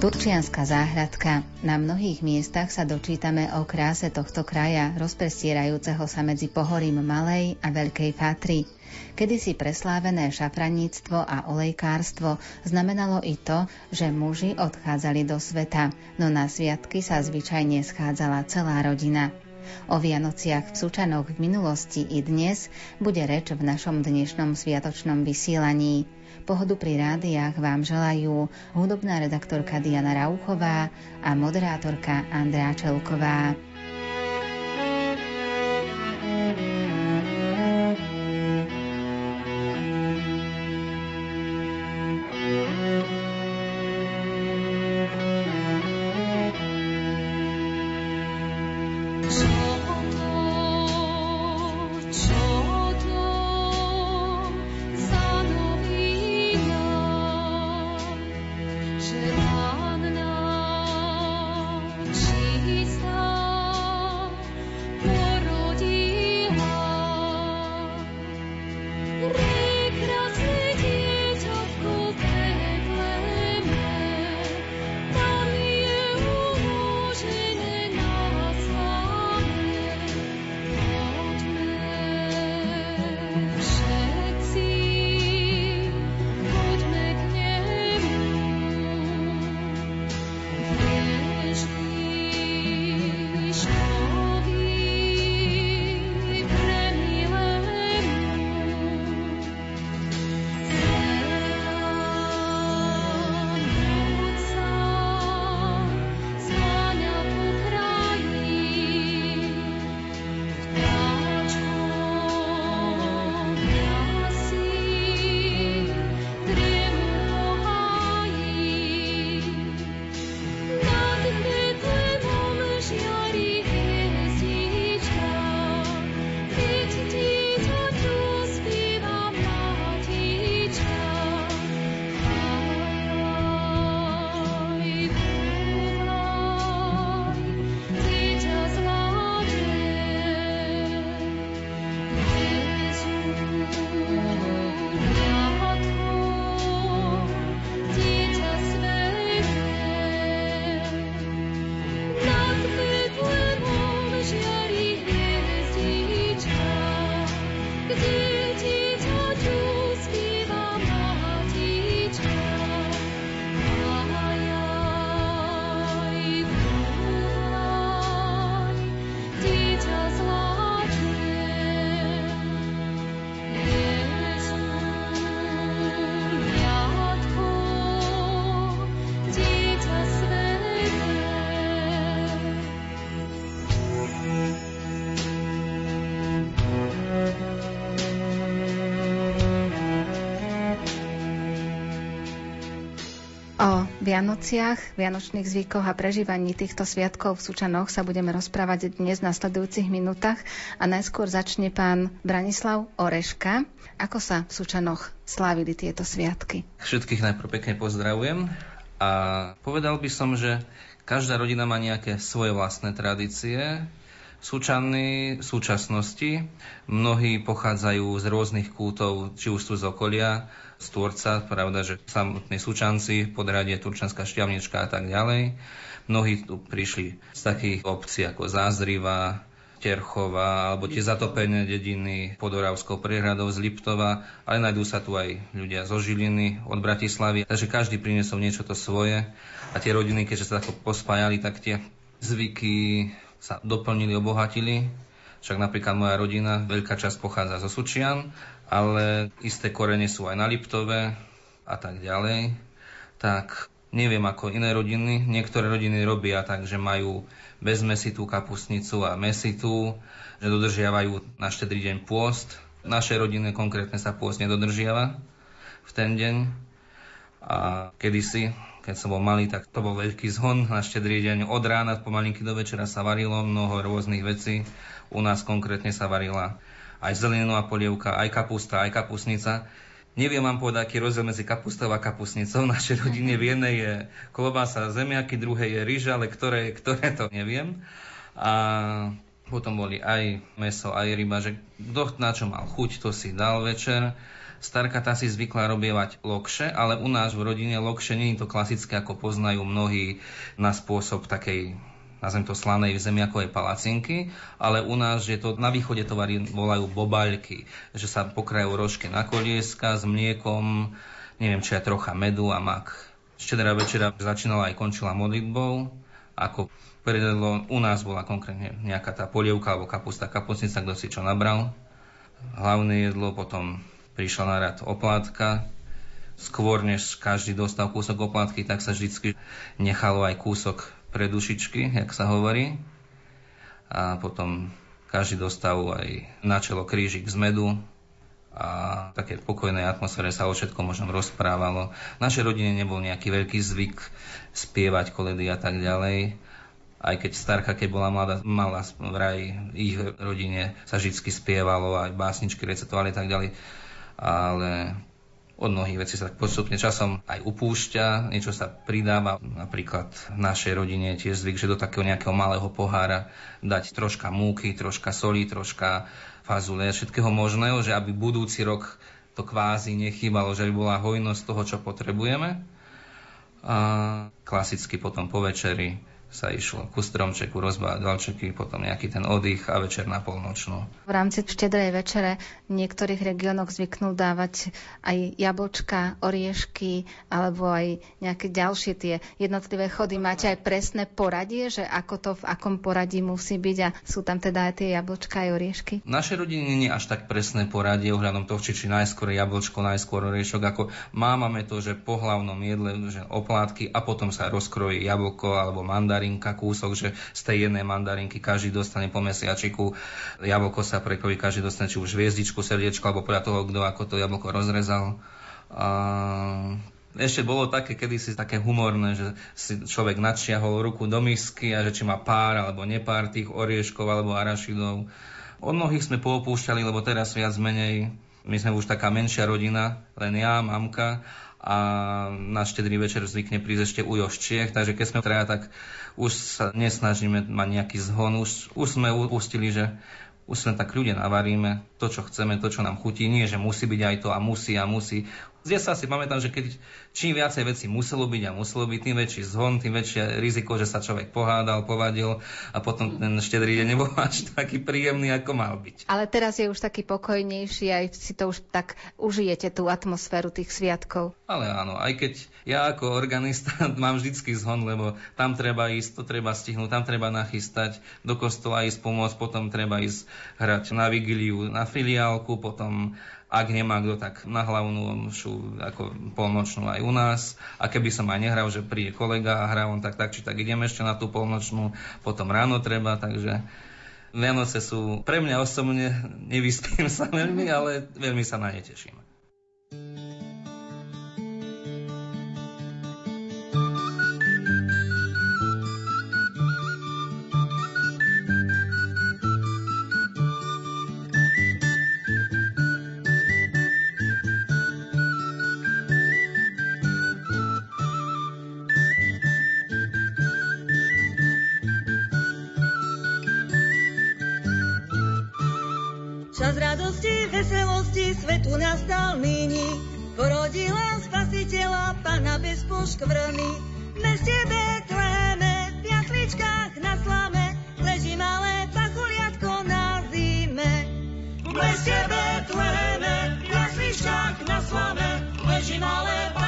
Turčianská záhradka. Na mnohých miestach sa dočítame o kráse tohto kraja, rozprestierajúceho sa medzi pohorím Malej a Veľkej Fatry. Kedysi preslávené šafraníctvo a olejkárstvo znamenalo i to, že muži odchádzali do sveta, no na sviatky sa zvyčajne schádzala celá rodina. O Vianociach v Sučanoch v minulosti i dnes bude reč v našom dnešnom sviatočnom vysielaní. Pohodu pri rádiách vám želajú hudobná redaktorka Diana Rauchová a moderátorka Andrá Čelková. Vianociach, vianočných zvykoch a prežívaní týchto sviatkov v Sučanoch sa budeme rozprávať dnes v nasledujúcich minútach a najskôr začne pán Branislav Oreška. Ako sa v Sučanoch slávili tieto sviatky? Všetkých najprv pekne pozdravujem a povedal by som, že každá rodina má nejaké svoje vlastné tradície, Súčany v súčasnosti. Mnohí pochádzajú z rôznych kútov, či už sú z okolia, z Tvorca, pravda, že samotní Súčanci, podradie Turčanská šťavnička a tak ďalej. Mnohí tu prišli z takých obcí ako Zázriva, Terchova, alebo tie zatopené dediny pod Oravskou prehradou z Liptova, ale nájdú sa tu aj ľudia zo Žiliny, od Bratislavy, takže každý priniesol niečo to svoje. A tie rodiny, keďže sa tako pospájali, tak tie zvyky sa doplnili, obohatili. Však napríklad moja rodina, veľká časť pochádza zo Sučian, ale isté korene sú aj na Liptove a tak ďalej. Tak neviem ako iné rodiny. Niektoré rodiny robia tak, že majú bez mesitú kapusnicu a mesitu, že dodržiavajú na štedrý deň pôst. V našej rodine konkrétne sa pôst nedodržiava v ten deň. A kedysi keď som bol malý, tak to bol veľký zhon na štedrý deň. Od rána po malinky do večera sa varilo mnoho rôznych vecí. U nás konkrétne sa varila aj zelenová polievka, aj kapusta, aj kapusnica. Neviem vám povedať, aký rozdiel medzi kapustou a kapusnicou. V našej rodine v jednej je klobása zemiaky, druhé je rýža, ale ktoré, ktoré to neviem. A potom boli aj meso, aj ryba, že kto na čo mal chuť, to si dal večer. Starka tá si zvykla robievať lokše, ale u nás v rodine lokše nie je to klasické, ako poznajú mnohí na spôsob takej nazvem to slanej zemiakovej palacinky, ale u nás, že to na východe to volajú bobaľky, že sa pokrajú rožky na kolieska s mliekom, neviem, či aj trocha medu a mak. Štedrá večera začínala aj končila modlitbou, ako predjedlo u nás bola konkrétne nejaká tá polievka alebo kapusta, kapustnica, kto si čo nabral. Hlavné jedlo, potom prišla na rad oplátka, skôr než každý dostal kúsok oplátky, tak sa vždy nechalo aj kúsok pre dušičky, jak sa hovorí. A potom každý dostal aj na čelo krížik z medu a v také pokojnej atmosfére sa o všetko možno rozprávalo. V našej rodine nebol nejaký veľký zvyk spievať koledy a tak ďalej. Aj keď starka, keď bola mladá, mala vraj ich rodine sa vždy spievalo, aj básničky recitovali a tak ďalej. Ale od mnohých vecí sa tak postupne časom aj upúšťa, niečo sa pridáva. Napríklad v našej rodine tiež zvyk, že do takého nejakého malého pohára dať troška múky, troška soli, troška fazule, všetkého možného, že aby budúci rok to kvázi nechýbalo, že by bola hojnosť toho, čo potrebujeme. A klasicky potom po večeri sa išlo ku stromčeku, rozbávať valčeky, potom nejaký ten oddych a večer na polnočnú. V rámci štedrej večere v niektorých regiónoch zvyknú dávať aj jablčka, oriešky alebo aj nejaké ďalšie tie jednotlivé chody. Máte aj presné poradie, že ako to v akom poradí musí byť a sú tam teda aj tie jablčka aj oriešky? V našej rodine nie je až tak presné poradie ohľadom toho, či, či najskôr jablčko, najskôr oriešok, ako máme to, že po hlavnom jedle, že oplátky a potom sa rozkrojí jablko alebo mandar mandarinka, kúsok, že z tej jednej mandarinky každý dostane po mesiačiku, jablko sa prekrojí, každý dostane či už hviezdičku, srdiečko, alebo podľa toho, kto ako to jablko rozrezal. A ešte bolo také kedysi také humorné, že si človek nadšiahol ruku do misky a že či má pár alebo nepár tých orieškov alebo arašidov. Od mnohých sme poopúšťali, lebo teraz viac menej my sme už taká menšia rodina, len ja, mamka a na štedrý večer zvykne prísť ešte ujo Čiech, takže keď sme traja, tak už sa nesnažíme mať nejaký zhon, už, už sme upustili, že už sme tak ľudia navaríme to, čo chceme, to, čo nám chutí. Nie, že musí byť aj to a musí a musí. Z sa si pamätám, že keď čím viacej veci muselo byť a muselo byť, tým väčší zhon, tým väčšie riziko, že sa človek pohádal, povadil a potom ten štedrý deň nebol až taký príjemný, ako mal byť. Ale teraz je už taký pokojnejší, aj si to už tak užijete, tú atmosféru tých sviatkov. Ale áno, aj keď ja ako organista mám vždycky zhon, lebo tam treba ísť, to treba stihnúť, tam treba nachystať, do kostola ísť pomôcť, potom treba ísť hrať na vigiliu, na filiálku, potom ak nemá kto, tak na hlavnú omšu ako polnočnú aj u nás. A keby som aj nehral, že príde kolega a hrá on tak, tak či tak ideme ešte na tú polnočnú, potom ráno treba, takže Vianoce sú pre mňa osobne, nevyspím sa veľmi, ale veľmi sa na ne teším. dal nyní. Porodila spasiteľa, pana bez poškvrny. V meste Betleme, v jasličkách na slame, leží malé pachuliatko na zime. V meste Betleme, v jasličkách na slame, leží malé pachuliatko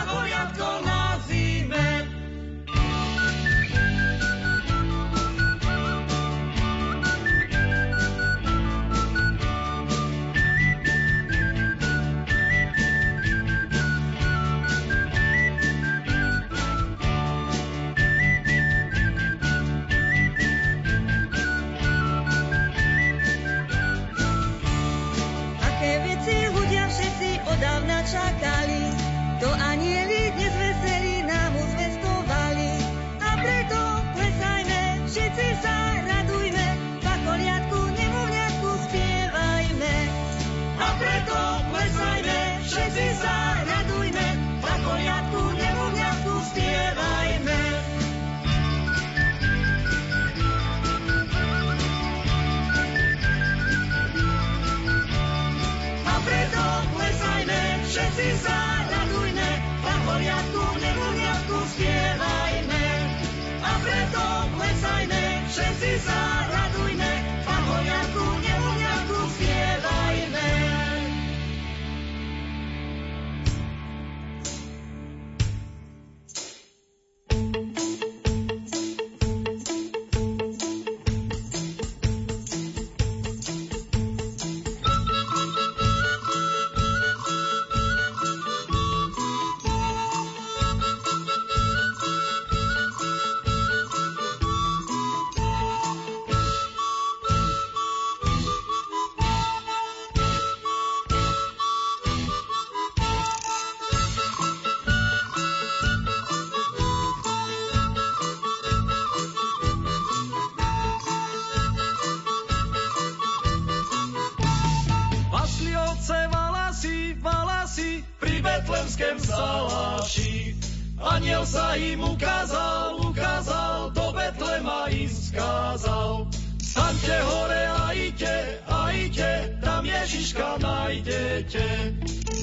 nájdete.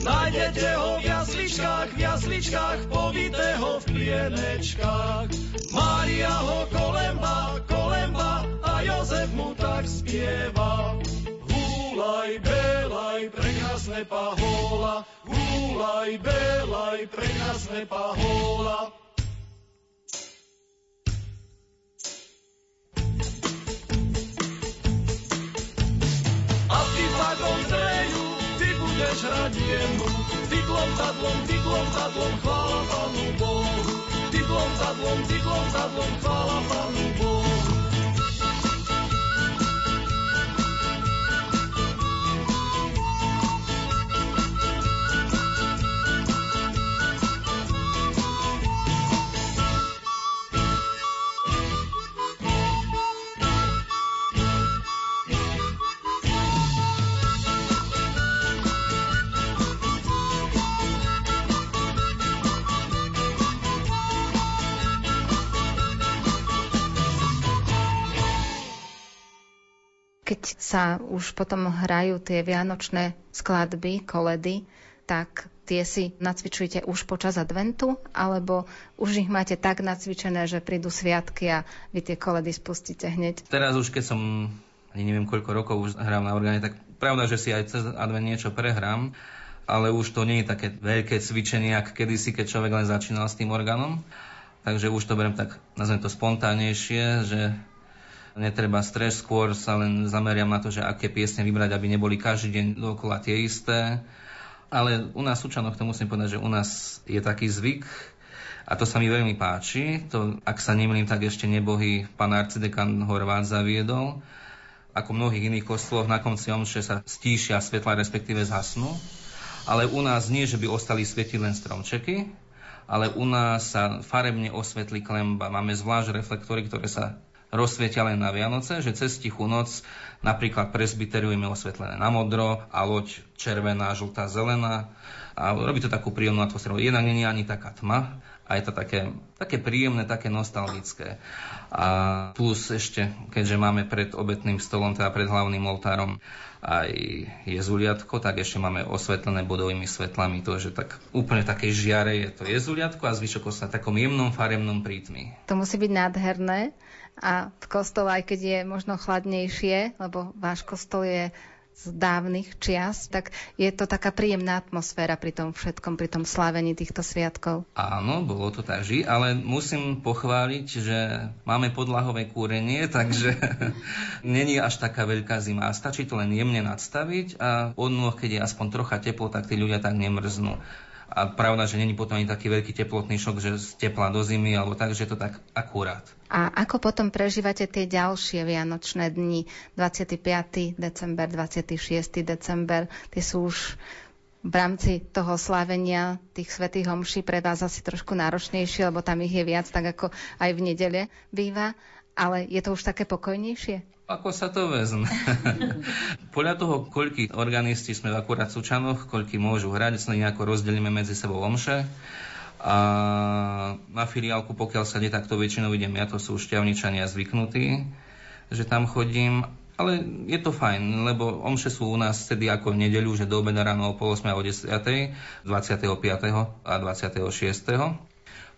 Nájdete ho v jasličkách, v jasličkách, ho v plienečkách. Mária ho kolemba, kolemba a Jozef mu tak spieva. Húlaj, belaj, prekrásne pahola, húlaj, belaj, prekrásne pahola. diglom zadlom, diglom zadlom, hvala panu Bohu. Diglom zadlom, diglom zadlom, hvala panu sa už potom hrajú tie vianočné skladby, koledy, tak tie si nacvičujete už počas adventu, alebo už ich máte tak nacvičené, že prídu sviatky a vy tie koledy spustíte hneď? Teraz už keď som, ani neviem koľko rokov už hrám na orgáne, tak pravda, že si aj cez advent niečo prehrám, ale už to nie je také veľké cvičenie, ako kedysi, keď človek len začínal s tým orgánom. Takže už to beriem tak, nazvem to spontánnejšie, že netreba stres, skôr sa len zameriam na to, že aké piesne vybrať, aby neboli každý deň dokola tie isté. Ale u nás v to musím povedať, že u nás je taký zvyk, a to sa mi veľmi páči. To, ak sa nemýlim, tak ešte nebohý pán arcidekan Horvát zaviedol. Ako mnohých iných kostoloch na konci omše sa stíšia svetla, respektíve zhasnú. Ale u nás nie, že by ostali svietiť len stromčeky, ale u nás sa farebne osvetlí klemba. Máme zvlášť reflektory, ktoré sa rozsvietia len na Vianoce, že cez tichú noc napríklad presbyteriujeme osvetlené na modro a loď červená, žltá, zelená a robí to takú príjemnú atmosféru. Jednak nie je ani taká tma a je to také, také príjemné, také nostalgické. A plus ešte, keďže máme pred obetným stolom, teda pred hlavným oltárom aj jezuliatko, tak ešte máme osvetlené bodovými svetlami. To, že tak úplne také žiare je to jezuliatko a zvyšok sa takom jemnom faremnom prítmi. To musí byť nádherné a v kostole, aj keď je možno chladnejšie, lebo váš kostol je z dávnych čias, tak je to taká príjemná atmosféra pri tom všetkom, pri tom slávení týchto sviatkov. Áno, bolo to tak ale musím pochváliť, že máme podlahové kúrenie, takže není až taká veľká zima. Stačí to len jemne nadstaviť a od keď je aspoň trocha teplo, tak tí ľudia tak nemrznú. A pravda, že není potom ani taký veľký teplotný šok, že z tepla do zimy, alebo tak, že je to tak akurát. A ako potom prežívate tie ďalšie vianočné dni, 25. december, 26. december, tie sú už v rámci toho slávenia tých svetých homší pre vás asi trošku náročnejšie, lebo tam ich je viac, tak ako aj v nedele býva. Ale je to už také pokojnejšie? Ako sa to vezme? Podľa toho, koľký organisti sme akurát v Sučanoch, koľký môžu hrať, sa nejako rozdelíme medzi sebou omše. A na filiálku, pokiaľ sa nie takto väčšinou idem ja, to sú šťavničania zvyknutí, že tam chodím. ale je to fajn, lebo omše sú u nás vtedy ako v nedeľu, že do obeda ráno o pol 8 a o 10. 25. a 26.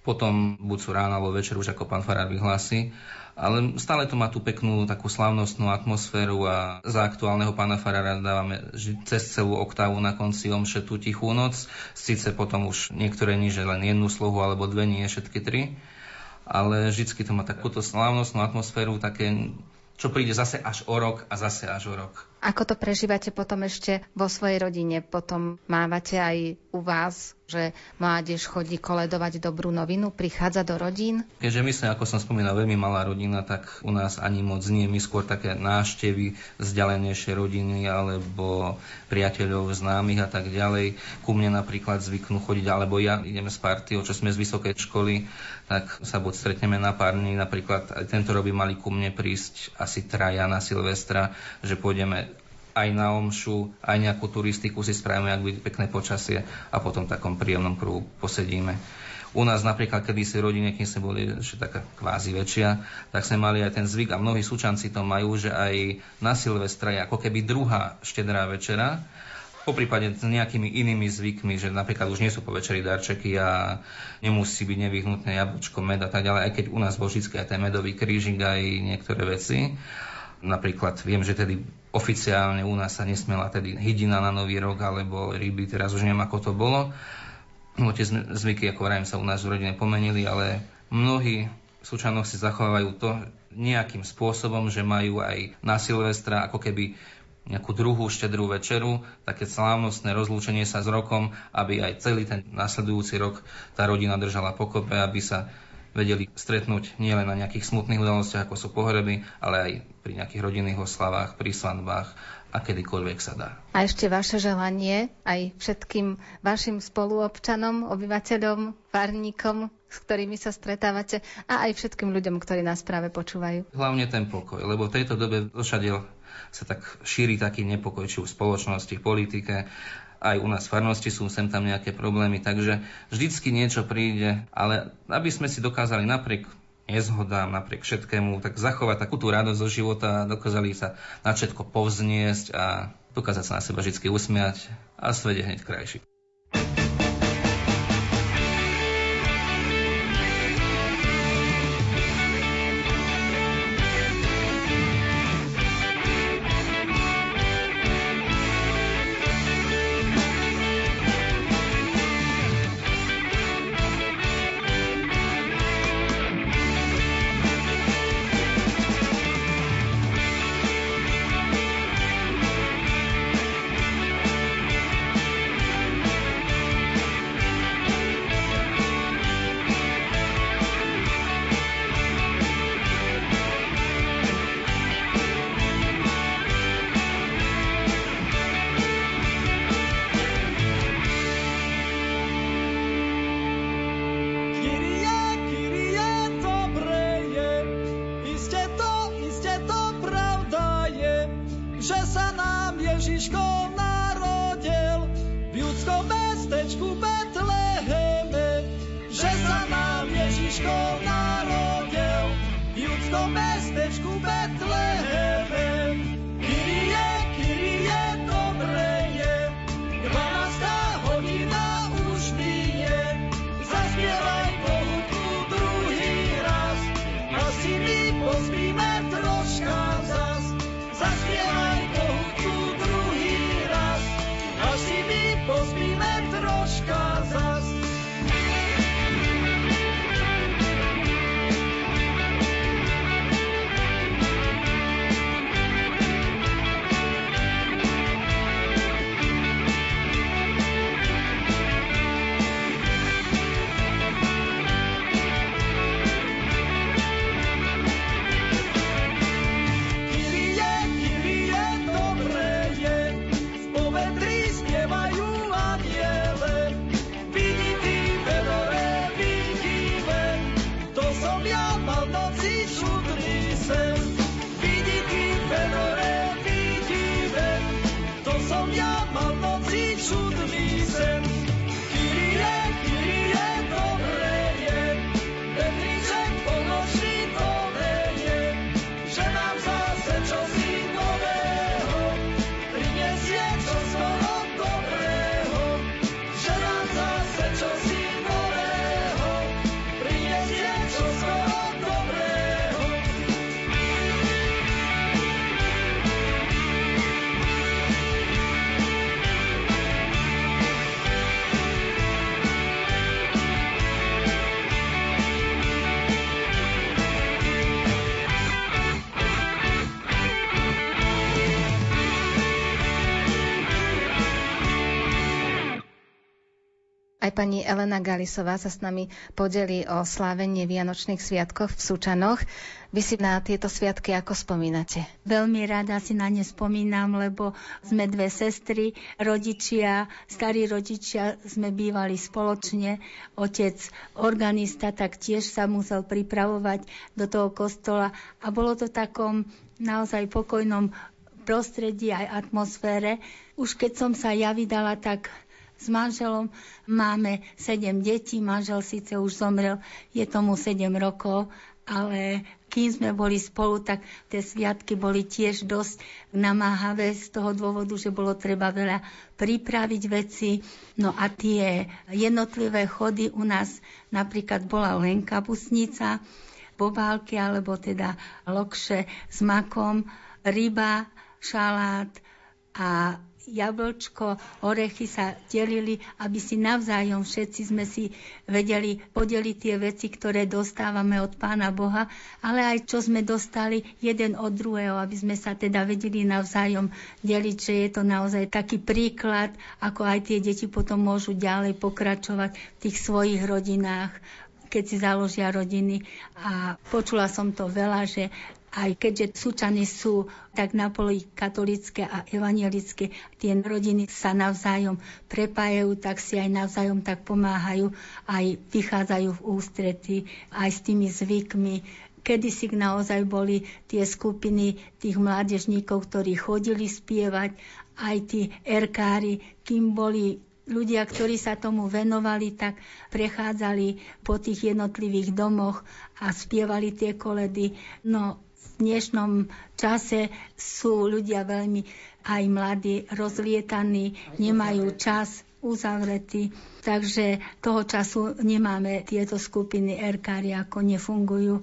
Potom buď sú ráno alebo večer už ako pán Farár vyhlási. Ale stále to má tú peknú takú slavnostnú atmosféru a za aktuálneho pána Farára dávame cez celú oktávu na konci omše tú tichú noc. Sice potom už niektoré níže len jednu slohu alebo dve, nie všetky tri. Ale vždycky to má takúto slávnostnú atmosféru, také čo príde zase až o rok a zase až o rok. Ako to prežívate potom ešte vo svojej rodine? Potom mávate aj u vás, že mládež chodí koledovať dobrú novinu, prichádza do rodín? Keďže my sme, ako som spomínal, veľmi malá rodina, tak u nás ani moc nie. My skôr také náštevy vzdialenejšie rodiny alebo priateľov, známych a tak ďalej. Ku mne napríklad zvyknú chodiť, alebo ja ideme z partiou, čo sme z vysokej školy, tak sa buď stretneme na pár dní, napríklad tento roby mali ku mne prísť asi traja na Silvestra, že pôjdeme aj na omšu, aj nejakú turistiku si spravíme, ak bude pekné počasie a potom v takom príjemnom kruhu posedíme. U nás napríklad, kedy si rodine, keď sme boli ešte taká kvázi väčšia, tak sme mali aj ten zvyk a mnohí súčanci to majú, že aj na Silvestra je ako keby druhá štedrá večera, po prípade s nejakými inými zvykmi, že napríklad už nie sú po večeri darčeky a nemusí byť nevyhnutné jablčko, med a tak ďalej, aj keď u nás vždy aj ten medový krížik, aj niektoré veci. Napríklad viem, že tedy oficiálne u nás sa nesmela tedy hydina na Nový rok alebo ryby, teraz už neviem, ako to bolo. No, tie zvyky, ako vrajím, sa u nás v rodine pomenili, ale mnohí v Súčanoch si zachovávajú to nejakým spôsobom, že majú aj na Silvestra ako keby nejakú druhú štedrú večeru, také slávnostné rozlúčenie sa s rokom, aby aj celý ten nasledujúci rok tá rodina držala pokope, aby sa vedeli stretnúť nielen na nejakých smutných udalostiach, ako sú pohreby, ale aj pri nejakých rodinných oslavách, pri svadbách a kedykoľvek sa dá. A ešte vaše želanie aj všetkým vašim spoluobčanom, obyvateľom, farníkom, s ktorými sa stretávate a aj všetkým ľuďom, ktorí nás práve počúvajú. Hlavne ten pokoj, lebo v tejto dobe došadiel sa tak šíri taký nepokoj, či v spoločnosti, v politike aj u nás v farnosti sú sem tam nejaké problémy, takže vždycky niečo príde, ale aby sme si dokázali napriek nezhodám, napriek všetkému, tak zachovať takú tú radosť zo života, dokázali sa na všetko povzniesť a dokázať sa na seba vždy usmiať a svet je hneď krajší. Aj pani Elena Galisová sa s nami podeli o slávenie Vianočných sviatkoch v Sučanoch. Vy si na tieto sviatky ako spomínate? Veľmi rada si na ne spomínam, lebo sme dve sestry, rodičia, starí rodičia sme bývali spoločne. Otec, organista, tak tiež sa musel pripravovať do toho kostola a bolo to takom naozaj pokojnom prostredí aj atmosfére. Už keď som sa ja vydala, tak s manželom. Máme sedem detí, manžel síce už zomrel, je tomu sedem rokov, ale kým sme boli spolu, tak tie sviatky boli tiež dosť namáhavé z toho dôvodu, že bolo treba veľa pripraviť veci. No a tie jednotlivé chody u nás napríklad bola len kapusnica, bobálky alebo teda lokše s makom, ryba, šalát a jablčko, orechy sa delili, aby si navzájom všetci sme si vedeli podeliť tie veci, ktoré dostávame od Pána Boha, ale aj čo sme dostali jeden od druhého, aby sme sa teda vedeli navzájom deliť, že je to naozaj taký príklad, ako aj tie deti potom môžu ďalej pokračovať v tých svojich rodinách keď si založia rodiny. A počula som to veľa, že aj keďže súčany sú tak napoli katolické a evangelické, tie rodiny sa navzájom prepájajú, tak si aj navzájom tak pomáhajú, aj vychádzajú v ústrety, aj s tými zvykmi, Kedysi naozaj boli tie skupiny tých mládežníkov, ktorí chodili spievať, aj tí erkári, kým boli ľudia, ktorí sa tomu venovali, tak prechádzali po tých jednotlivých domoch a spievali tie koledy. No dnešnom čase sú ľudia veľmi aj mladí, rozlietaní, nemajú čas uzavretí, takže toho času nemáme tieto skupiny erkári, ako nefungujú.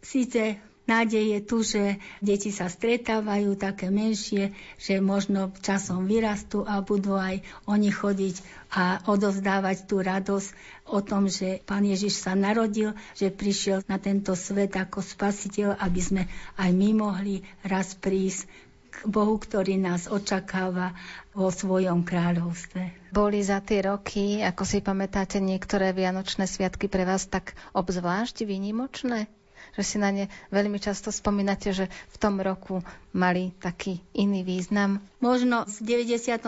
Síce Nádej je tu, že deti sa stretávajú také menšie, že možno časom vyrastú a budú aj oni chodiť a odovzdávať tú radosť o tom, že Pán Ježiš sa narodil, že prišiel na tento svet ako spasiteľ, aby sme aj my mohli raz prísť k Bohu, ktorý nás očakáva vo svojom kráľovstve. Boli za tie roky, ako si pamätáte, niektoré vianočné sviatky pre vás tak obzvlášť výnimočné? Že si na ne veľmi často spomínate, že v tom roku mali taký iný význam? Možno v 94.,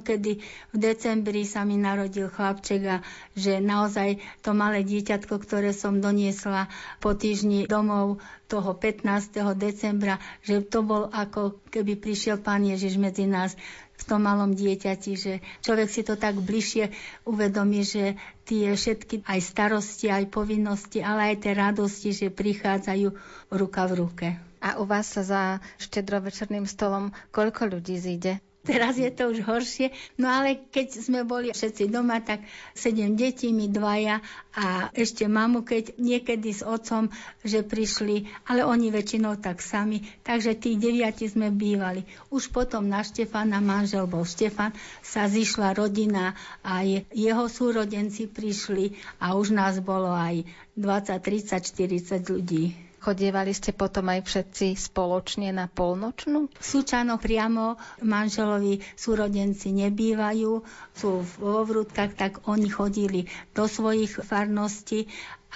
kedy v decembri sa mi narodil chlapček a že naozaj to malé dieťatko, ktoré som doniesla po týždni domov toho 15. decembra, že to bol ako keby prišiel Pán Ježiš medzi nás v tom malom dieťati, že človek si to tak bližšie uvedomí, že tie všetky aj starosti, aj povinnosti, ale aj tie radosti, že prichádzajú ruka v ruke. A u vás sa za štedrovečerným stolom koľko ľudí zíde? Teraz je to už horšie. No ale keď sme boli všetci doma, tak sedem detí, my dvaja a ešte mamu, keď niekedy s otcom, že prišli, ale oni väčšinou tak sami. Takže tí deviati sme bývali. Už potom na Štefana, manžel bol Štefan, sa zišla rodina a jeho súrodenci prišli a už nás bolo aj 20, 30, 40 ľudí. Chodievali ste potom aj všetci spoločne na polnočnú? V Súčanoch priamo manželovi súrodenci nebývajú, sú vo vrútkach, tak oni chodili do svojich farností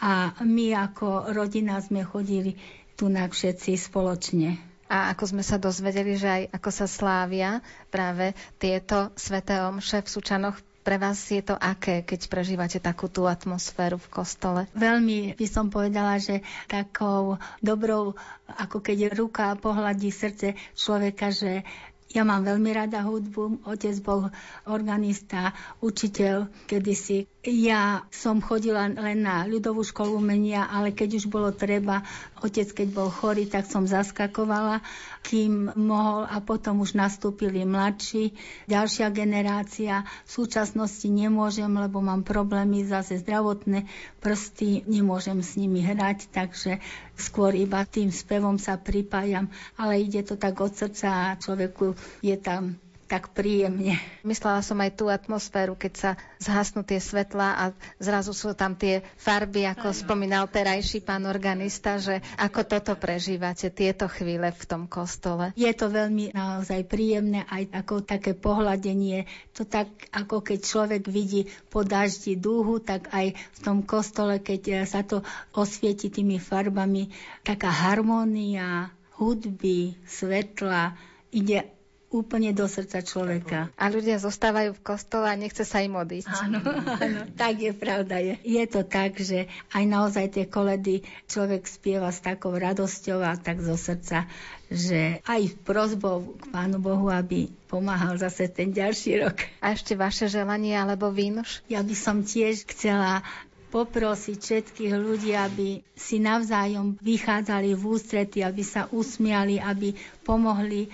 a my ako rodina sme chodili tu na všetci spoločne. A ako sme sa dozvedeli, že aj ako sa slávia práve tieto sveté omše v Sučanoch, pre vás je to aké, keď prežívate takú tú atmosféru v kostole? Veľmi by som povedala, že takou dobrou, ako keď ruka pohľadí srdce človeka, že ja mám veľmi rada hudbu. Otec bol organista, učiteľ kedysi. Ja som chodila len na ľudovú školu umenia, ale keď už bolo treba, otec keď bol chorý, tak som zaskakovala, kým mohol a potom už nastúpili mladší. Ďalšia generácia v súčasnosti nemôžem, lebo mám problémy zase zdravotné prsty, nemôžem s nimi hrať, takže skôr iba tým spevom sa pripájam, ale ide to tak od srdca a človeku je tam tak príjemne. Myslela som aj tú atmosféru, keď sa zhasnú tie svetlá a zrazu sú tam tie farby, ako ano. spomínal terajší pán organista, že ako toto prežívate, tieto chvíle v tom kostole. Je to veľmi naozaj príjemné, aj ako také pohľadenie. To tak, ako keď človek vidí po daždi dúhu, tak aj v tom kostole, keď sa to osvieti tými farbami, taká harmónia, hudby, svetla, ide úplne do srdca človeka. A ľudia zostávajú v kostole a nechce sa im odísť. Áno, áno, tak je pravda. Je. je to tak, že aj naozaj tie koledy človek spieva s takou radosťou a tak zo srdca, že aj prozbou k Pánu Bohu, aby pomáhal zase ten ďalší rok. A ešte vaše želanie alebo výnoš? Ja by som tiež chcela poprosiť všetkých ľudí, aby si navzájom vychádzali v ústrety, aby sa usmiali, aby pomohli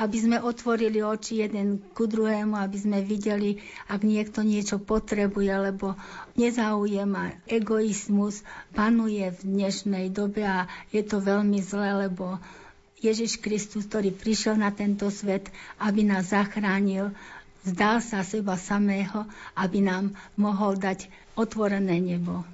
aby sme otvorili oči jeden ku druhému, aby sme videli, ak niekto niečo potrebuje, lebo nezáujem a egoizmus panuje v dnešnej dobe a je to veľmi zle, lebo Ježiš Kristus, ktorý prišiel na tento svet, aby nás zachránil, vzdal sa seba samého, aby nám mohol dať otvorené nebo.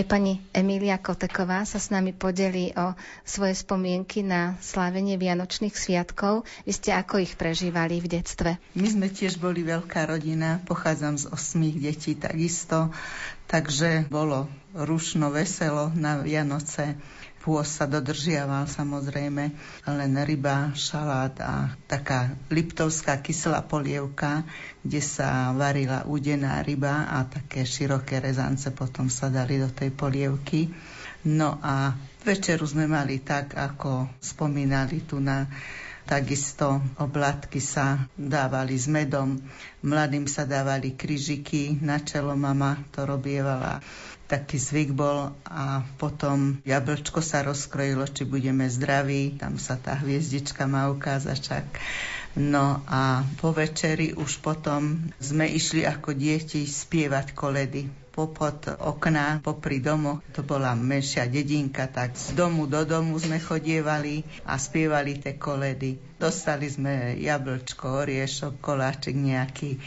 Aj pani Emília Koteková sa s nami podelí o svoje spomienky na slávenie Vianočných sviatkov. Vy ste ako ich prežívali v detstve? My sme tiež boli veľká rodina, pochádzam z osmých detí takisto, takže bolo rušno, veselo na Vianoce. Pôs sa dodržiaval samozrejme, len ryba, šalát a taká liptovská kyslá polievka, kde sa varila udená ryba a také široké rezance potom sa dali do tej polievky. No a večeru sme mali tak, ako spomínali tu na Takisto oblatky sa dávali s medom, mladým sa dávali kryžiky, na čelo mama to robievala. Taký zvyk bol a potom jablčko sa rozkrojilo, či budeme zdraví, tam sa tá hviezdička má ukázať. No a po večeri už potom sme išli ako deti spievať koledy popod okna, popri domu. To bola menšia dedinka, tak z domu do domu sme chodievali a spievali tie koledy. Dostali sme jablčko, oriešok, koláčik nejaký.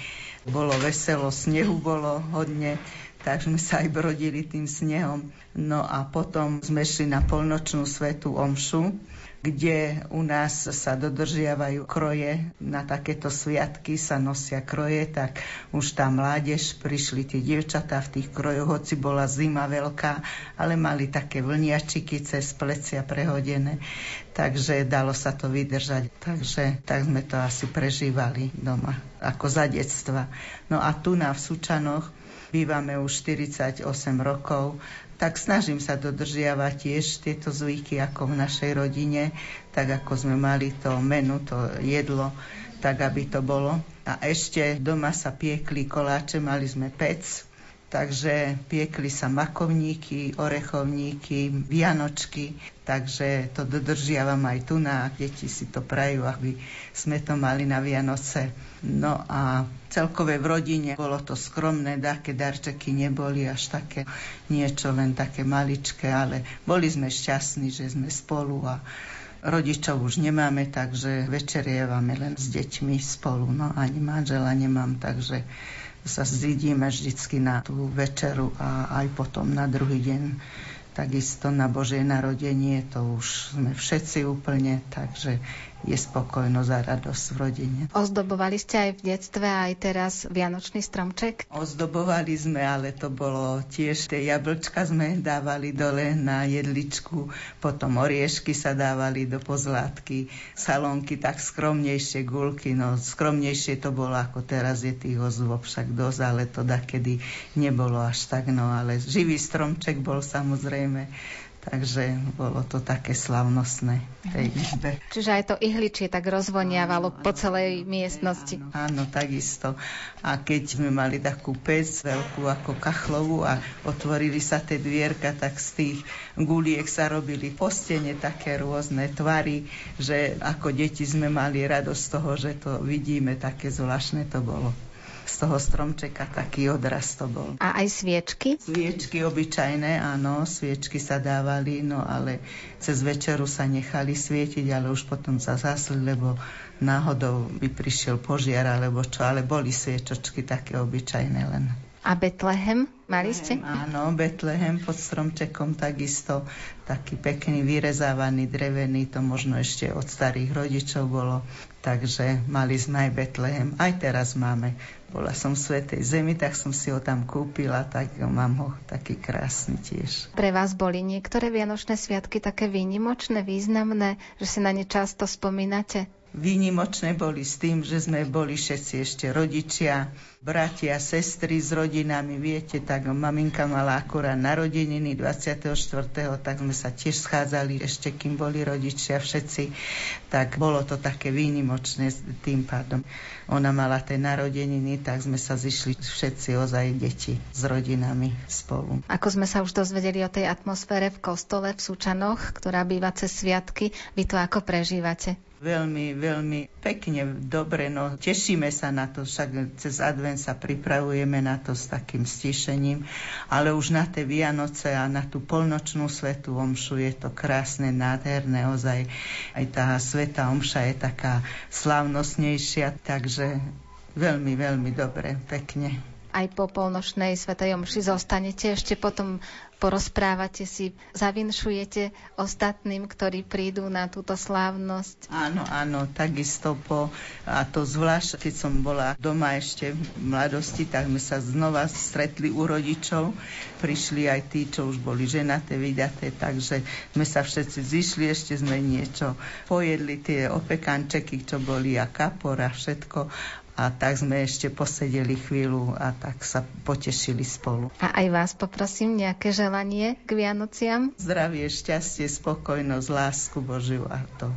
Bolo veselo, snehu bolo hodne, tak sme sa aj brodili tým snehom. No a potom sme šli na polnočnú svetú omšu, kde u nás sa dodržiavajú kroje. Na takéto sviatky sa nosia kroje, tak už tá mládež, prišli tie dievčatá v tých krojoch, hoci bola zima veľká, ale mali také vlniačiky cez plecia prehodené, takže dalo sa to vydržať. Takže tak sme to asi prežívali doma, ako za detstva. No a tu na v Sučanoch bývame už 48 rokov, tak snažím sa dodržiavať tiež tieto zvyky ako v našej rodine, tak ako sme mali to menu, to jedlo, tak aby to bolo. A ešte doma sa piekli koláče, mali sme pec, takže piekli sa makovníky, orechovníky, vianočky, takže to dodržiavam aj tu na deti si to prajú, aby sme to mali na Vianoce. No a celkové v rodine bolo to skromné, také darčeky neboli až také niečo, len také maličké, ale boli sme šťastní, že sme spolu a rodičov už nemáme, takže večerievame len s deťmi spolu, no ani manžela nemám, takže sa zidíme vždycky na tú večeru a aj potom na druhý deň. Takisto na Božie narodenie, to už sme všetci úplne, takže je spokojnosť a radosť v rodine. Ozdobovali ste aj v detstve, aj teraz Vianočný stromček? Ozdobovali sme, ale to bolo tiež, tie jablčka sme dávali dole na jedličku, potom oriešky sa dávali do pozlátky, salónky tak skromnejšie, gulky, no skromnejšie to bolo ako teraz je tých ozvob však dosť, ale to kedy nebolo až tak, no ale živý stromček bol samozrejme Takže bolo to také slavnostné v tej izbe. Čiže aj to ihličie tak rozvoniavalo po celej miestnosti. Áno, áno, takisto. A keď sme mali takú pec veľkú ako kachlovú a otvorili sa tie dvierka, tak z tých guliek sa robili po stene také rôzne tvary, že ako deti sme mali radosť z toho, že to vidíme, také zvláštne to bolo z toho stromčeka taký odraz to bol. A aj sviečky? Sviečky obyčajné, áno, sviečky sa dávali, no ale cez večeru sa nechali svietiť, ale už potom sa zasli, lebo náhodou by prišiel požiar alebo čo, ale boli sviečočky také obyčajné len. A Betlehem mali ste? Áno, Betlehem pod stromčekom takisto taký pekný, vyrezávaný, drevený, to možno ešte od starých rodičov bolo. Takže mali sme aj Betlehem, aj teraz máme. Bola som v Svetej Zemi, tak som si ho tam kúpila, tak mám ho taký krásny tiež. Pre vás boli niektoré Vianočné sviatky také výnimočné, významné, že si na ne často spomínate? Výnimočné boli s tým, že sme boli všetci ešte rodičia, bratia, sestry s rodinami, viete, tak maminka mala akurát narodeniny 24. tak sme sa tiež schádzali ešte, kým boli rodičia všetci, tak bolo to také výnimočné tým pádom. Ona mala tie narodeniny, tak sme sa zišli všetci ozaj deti s rodinami spolu. Ako sme sa už dozvedeli o tej atmosfére v kostole v Súčanoch, ktorá býva cez sviatky, vy to ako prežívate? Veľmi, veľmi pekne, dobre, no tešíme sa na to, však cez advent sa pripravujeme na to s takým stišením, ale už na tie Vianoce a na tú polnočnú svetú omšu je to krásne, nádherné, ozaj aj tá sveta omša je taká slavnostnejšia, takže veľmi, veľmi dobre, pekne aj po polnočnej svetej omši zostanete ešte potom porozprávate si, zavinšujete ostatným, ktorí prídu na túto slávnosť. Áno, áno, takisto po, a to zvlášť, keď som bola doma ešte v mladosti, tak sme sa znova stretli u rodičov, prišli aj tí, čo už boli ženaté, vydaté, takže sme sa všetci zišli, ešte sme niečo pojedli, tie opekančeky, čo boli a kapor a všetko a tak sme ešte posedeli chvíľu a tak sa potešili spolu. A aj vás poprosím nejaké želanie k Vianociam? Zdravie, šťastie, spokojnosť, lásku Božiu a to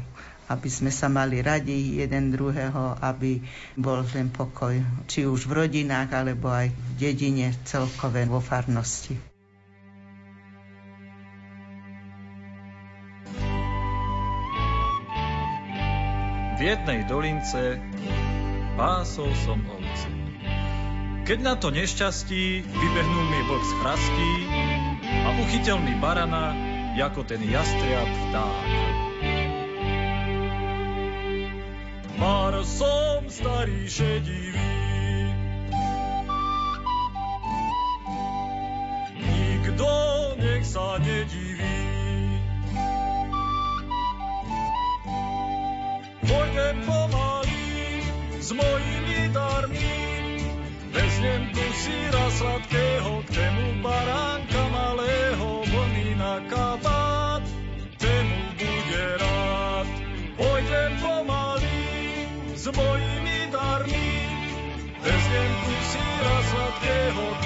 aby sme sa mali radi jeden druhého, aby bol ten pokoj, či už v rodinách, alebo aj v dedine celkové vo farnosti. V jednej dolince pásol som ovce. Keď na to nešťastí vybehnul mi vlk z chrastí a uchytil mi barana, ako ten jastriab vták. Mar som starý šedivý, nikto nech sa nediví. Pôjdem pomaly, s mojimi darmi. Veznem tu sladkého, k tému baránka malého, vlny na kabát, tému bude rád. Pôjdem pomaly s mojimi darmi, veznem tu síra sladkého, tému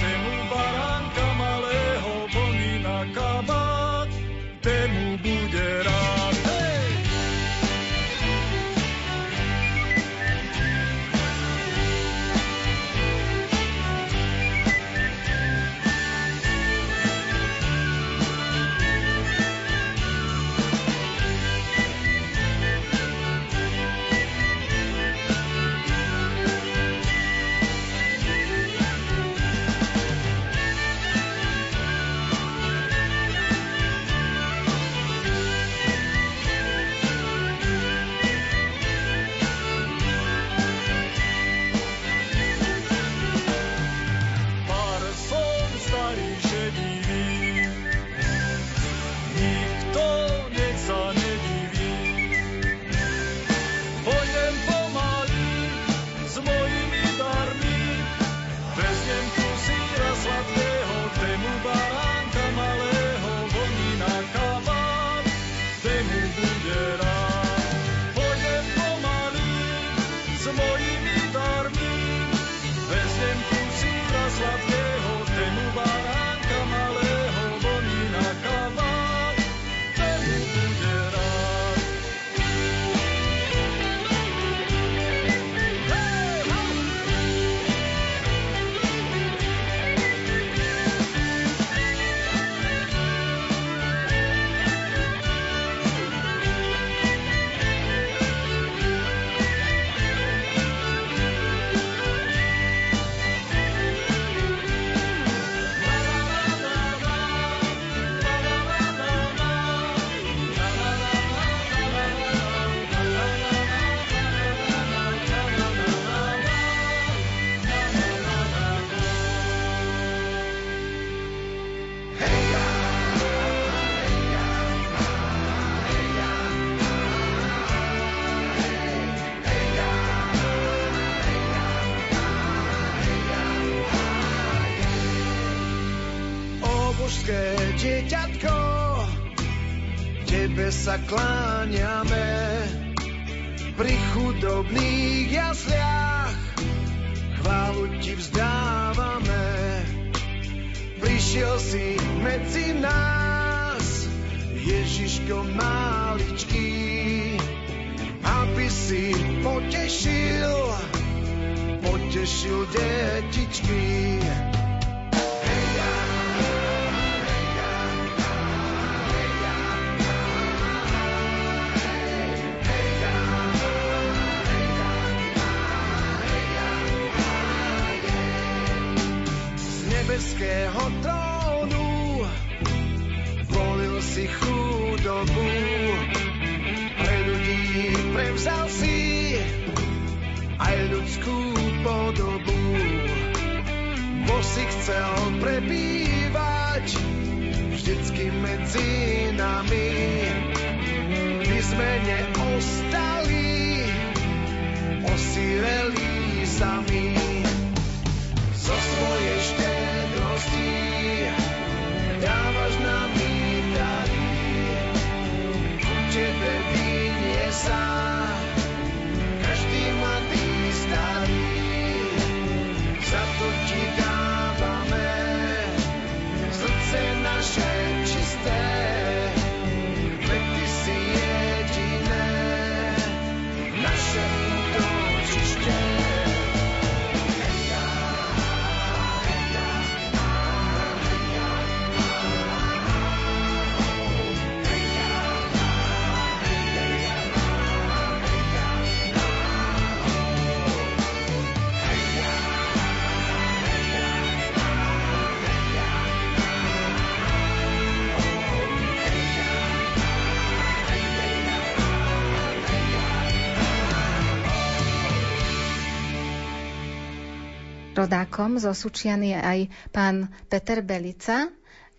Rodákom zo Sučiany je aj pán Peter Belica.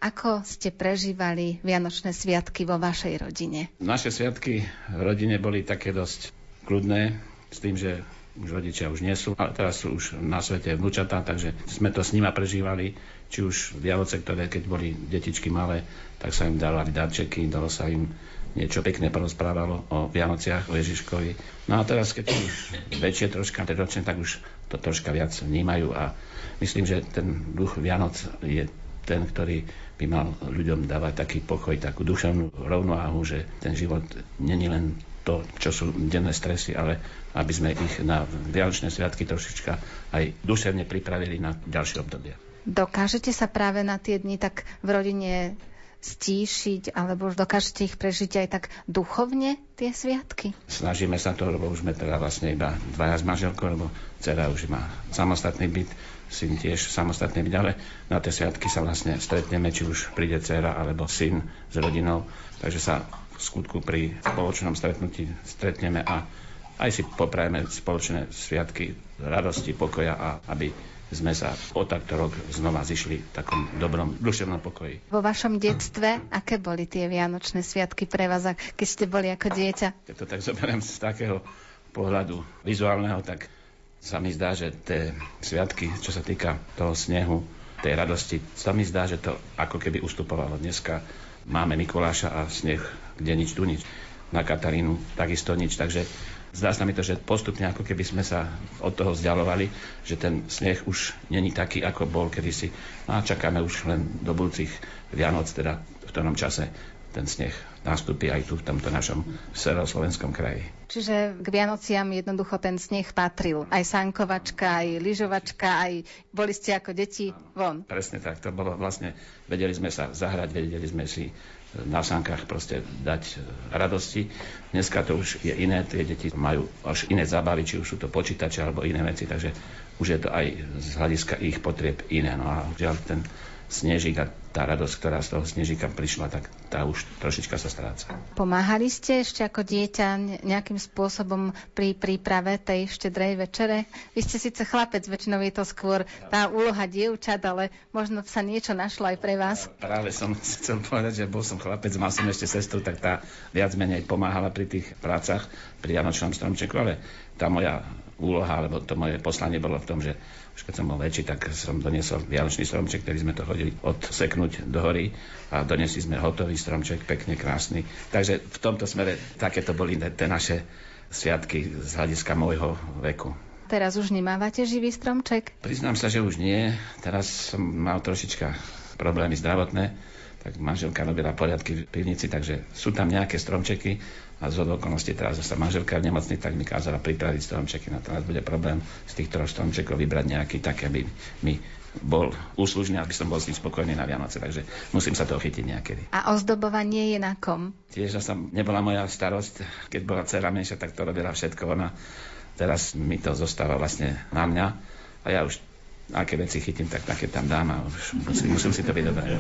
Ako ste prežívali Vianočné sviatky vo vašej rodine? Naše sviatky v rodine boli také dosť kľudné, s tým, že už rodičia už nie sú, ale teraz sú už na svete vnúčatá, takže sme to s nima prežívali, či už Vianoce, ktoré keď boli detičky malé, tak sa im dávali darčeky, dalo sa im niečo pekné porozprávalo o Vianociach, o Ježiškovi. No a teraz, keď sú väčšie troška, ročne, tak už to troška viac vnímajú a myslím, že ten duch Vianoc je ten, ktorý by mal ľuďom dávať taký pokoj, takú duševnú rovnováhu, že ten život není len to, čo sú denné stresy, ale aby sme ich na Vianočné sviatky trošička aj duševne pripravili na ďalšie obdobie. Dokážete sa práve na tie dni tak v rodine stíšiť, alebo už dokážete ich prežiť aj tak duchovne, tie sviatky? Snažíme sa to, lebo už sme teda vlastne iba dvaja s manželkou, lebo dcera už má samostatný byt, syn tiež samostatný byt, ale na tie sviatky sa vlastne stretneme, či už príde dcera alebo syn s rodinou, takže sa v skutku pri spoločnom stretnutí stretneme a aj si poprajeme spoločné sviatky radosti, pokoja a aby sme sa o takto rok znova zišli v takom dobrom duševnom pokoji. Vo vašom detstve, aké boli tie Vianočné sviatky pre vás, keď ste boli ako dieťa? Keď to tak zoberiem z takého pohľadu vizuálneho, tak sa mi zdá, že tie sviatky, čo sa týka toho snehu, tej radosti, sa mi zdá, že to ako keby ustupovalo. Dneska máme Mikuláša a sneh, kde nič, tu nič. Na Katarínu takisto nič, takže Zdá sa mi to, že postupne ako keby sme sa od toho vzdialovali, že ten sneh už není taký, ako bol kedysi. No a čakáme už len do budúcich Vianoc, teda v ktorom čase ten sneh nastúpi aj tu v tomto našom severoslovenskom kraji. Čiže k Vianociam jednoducho ten sneh patril. Aj sankovačka, aj lyžovačka, aj boli ste ako deti von. Presne tak, to bolo vlastne, vedeli sme sa zahrať, vedeli sme si na sánkach proste dať radosti. Dneska to už je iné, tie deti majú až iné zábavy, či už sú to počítače alebo iné veci, takže už je to aj z hľadiska ich potrieb iné. No a žiaľ, ten snežík a tá radosť, ktorá z toho snežíka prišla, tak tá už trošička sa stráca. Pomáhali ste ešte ako dieťa nejakým spôsobom pri príprave tej štedrej večere? Vy ste síce chlapec, väčšinou je to skôr tá úloha dievčat, ale možno sa niečo našlo aj pre vás. Práve som chcel povedať, že bol som chlapec, mal som ešte sestru, tak tá viac menej pomáhala pri tých prácach, pri Janočnom stromčeku, ale tá moja úloha, alebo to moje poslanie bolo v tom, že Už keď som bol väčší, tak som doniesol vianočný stromček, ktorý sme to chodili odseknúť do hory a donesli sme hotový stromček, pekne krásny. Takže v tomto smere takéto boli tie naše sviatky z hľadiska môjho veku. Teraz už nemávate živý stromček? Priznám sa, že už nie. Teraz som mal trošička problémy zdravotné, tak manželka robila poriadky v pivnici, takže sú tam nejaké stromčeky a z okolností teraz zase manželka v nemocný, tak mi kázala pripraviť stromčeky. Na teraz bude problém z tých troch stromčekov vybrať nejaký tak, aby mi bol úslužný, aby som bol s ním spokojný na Vianoce, takže musím sa toho chytiť niekedy. A ozdobovanie je na kom? Tiež zase nebola moja starosť, keď bola dcera menšia, tak to robila všetko ona Teraz mi to zostáva vlastne na mňa a ja už aké veci chytím, tak také tam dám a už musím, musím si to vydobrať.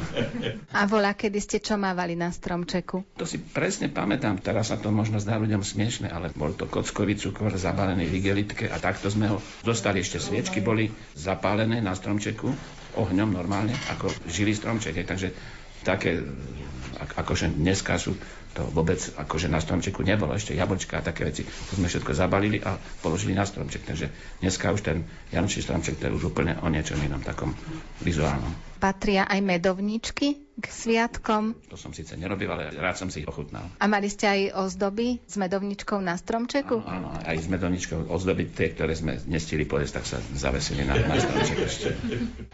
A voľa, kedy ste čo mávali na stromčeku? To si presne pamätám, teraz sa to možno zdá ľuďom smiešne, ale bol to kockový cukor zabalený v igelitke a takto sme ho dostali. Ešte sviečky boli zapálené na stromčeku ohňom normálne, ako živý stromček. Takže také, akože dneska sú to vôbec akože na stromčeku nebolo, ešte jablčka a také veci. To sme všetko zabalili a položili na stromček. Takže dneska už ten Jančí stromček to je už úplne o niečom inom takom vizuálnom. Patria aj medovničky k sviatkom? To som síce nerobil, ale rád som si ich ochutnal. A mali ste aj ozdoby s medovničkou na stromčeku? Áno, áno aj s medovničkou ozdoby, tie, ktoré sme nestili pojesť, tak sa zavesili na, na stromček ešte.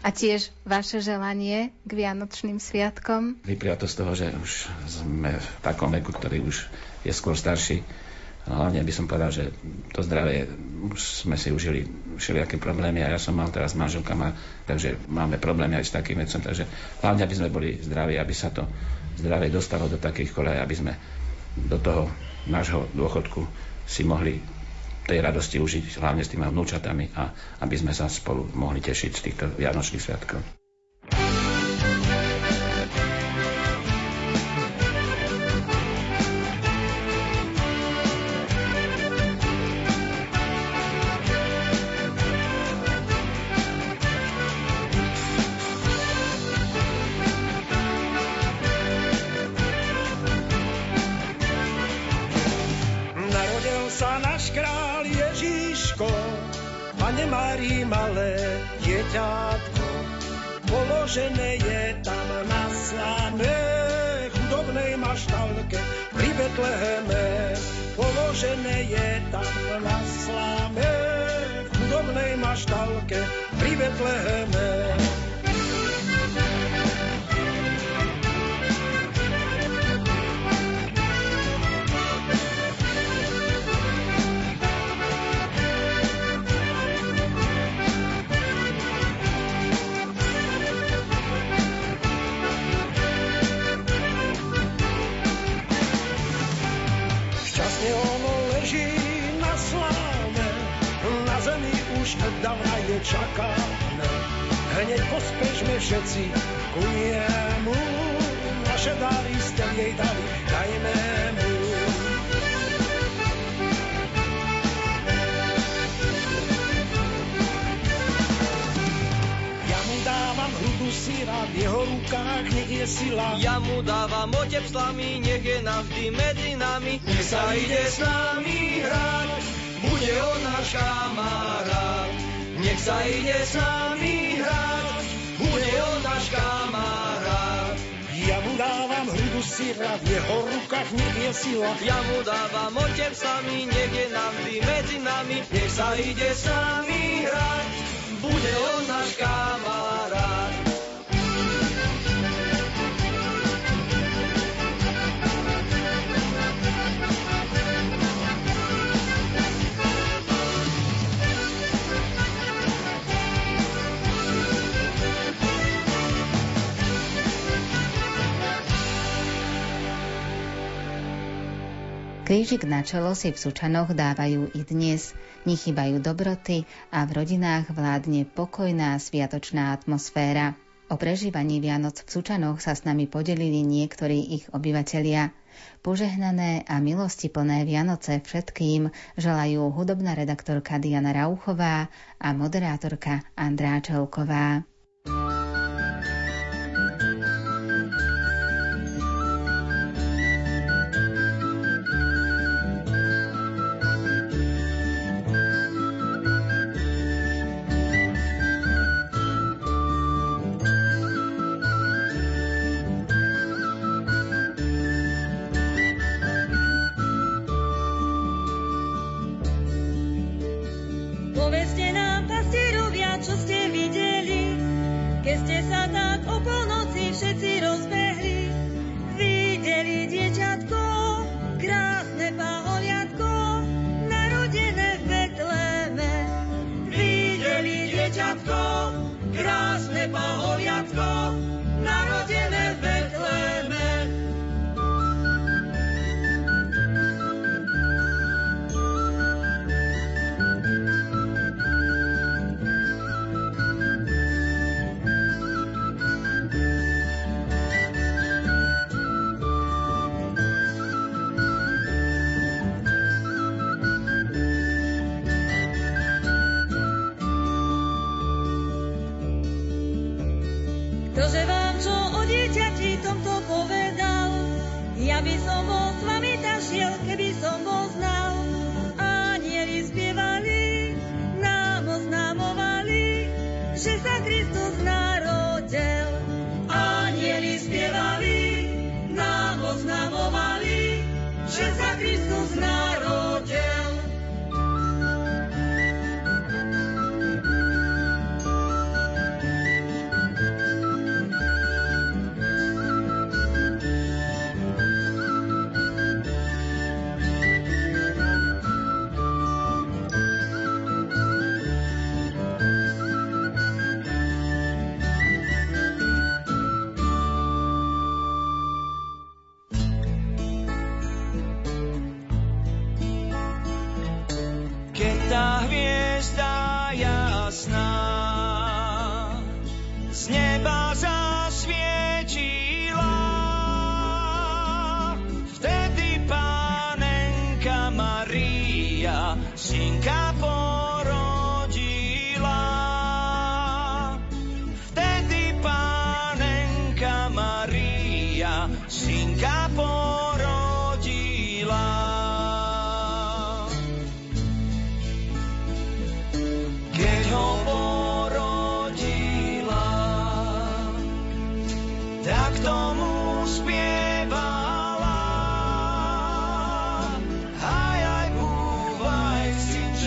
A tiež vaše želanie k Vianočným sviatkom? Vyplýva to z toho, že už sme v takom veku, ktorý už je skôr starší hlavne by som povedal, že to zdravie, už sme si užili všelijaké problémy a ja som mal teraz manželka, má, takže máme problémy aj s takým vecom, takže hlavne, aby sme boli zdraví, aby sa to zdravie dostalo do takých kolej, aby sme do toho nášho dôchodku si mohli tej radosti užiť, hlavne s tými vnúčatami a aby sme sa spolu mohli tešiť z týchto vianočných sviatkov. Položené je tam na slané chudobnej maštalke pri Betleheme. Položené je tam na sláme chudobnej maštalke pri Betleheme. Čakáme. Hneď pospešme všetci ku niemu, naše dary ste jej dali, dajme mu. Hrudu síra, v jeho rukách nech je sila. Ja mu dávam otec slamy, nech je navždy medzi nami. Nech sa ide s nami hrať, bude on náš kamarát. Nech sa ide s nami hrať, bude on náš kamarát. Ja mu dávam hrudu syra, v jeho rukách nech je sila. Ja mu dávam otec sami, nech je navždy medzi nami. Nech sa ide s nami hrať, bude on náš kamarát. Krížik na čelo si v Sučanoch dávajú i dnes. Nechybajú dobroty a v rodinách vládne pokojná sviatočná atmosféra. O prežívaní Vianoc v Sučanoch sa s nami podelili niektorí ich obyvatelia. Požehnané a milosti plné Vianoce všetkým želajú hudobná redaktorka Diana Rauchová a moderátorka Andrá Čelková.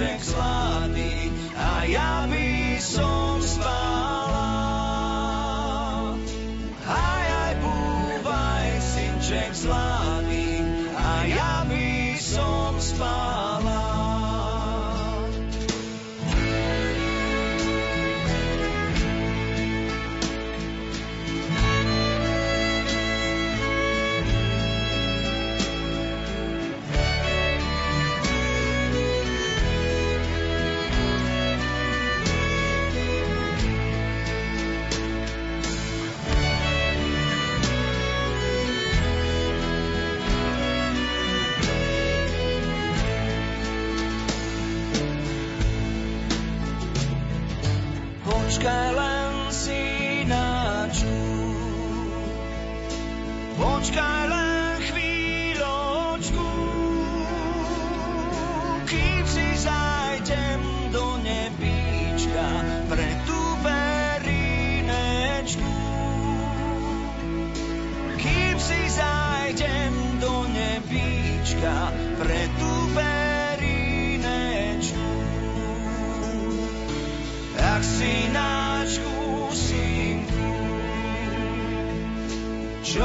checks.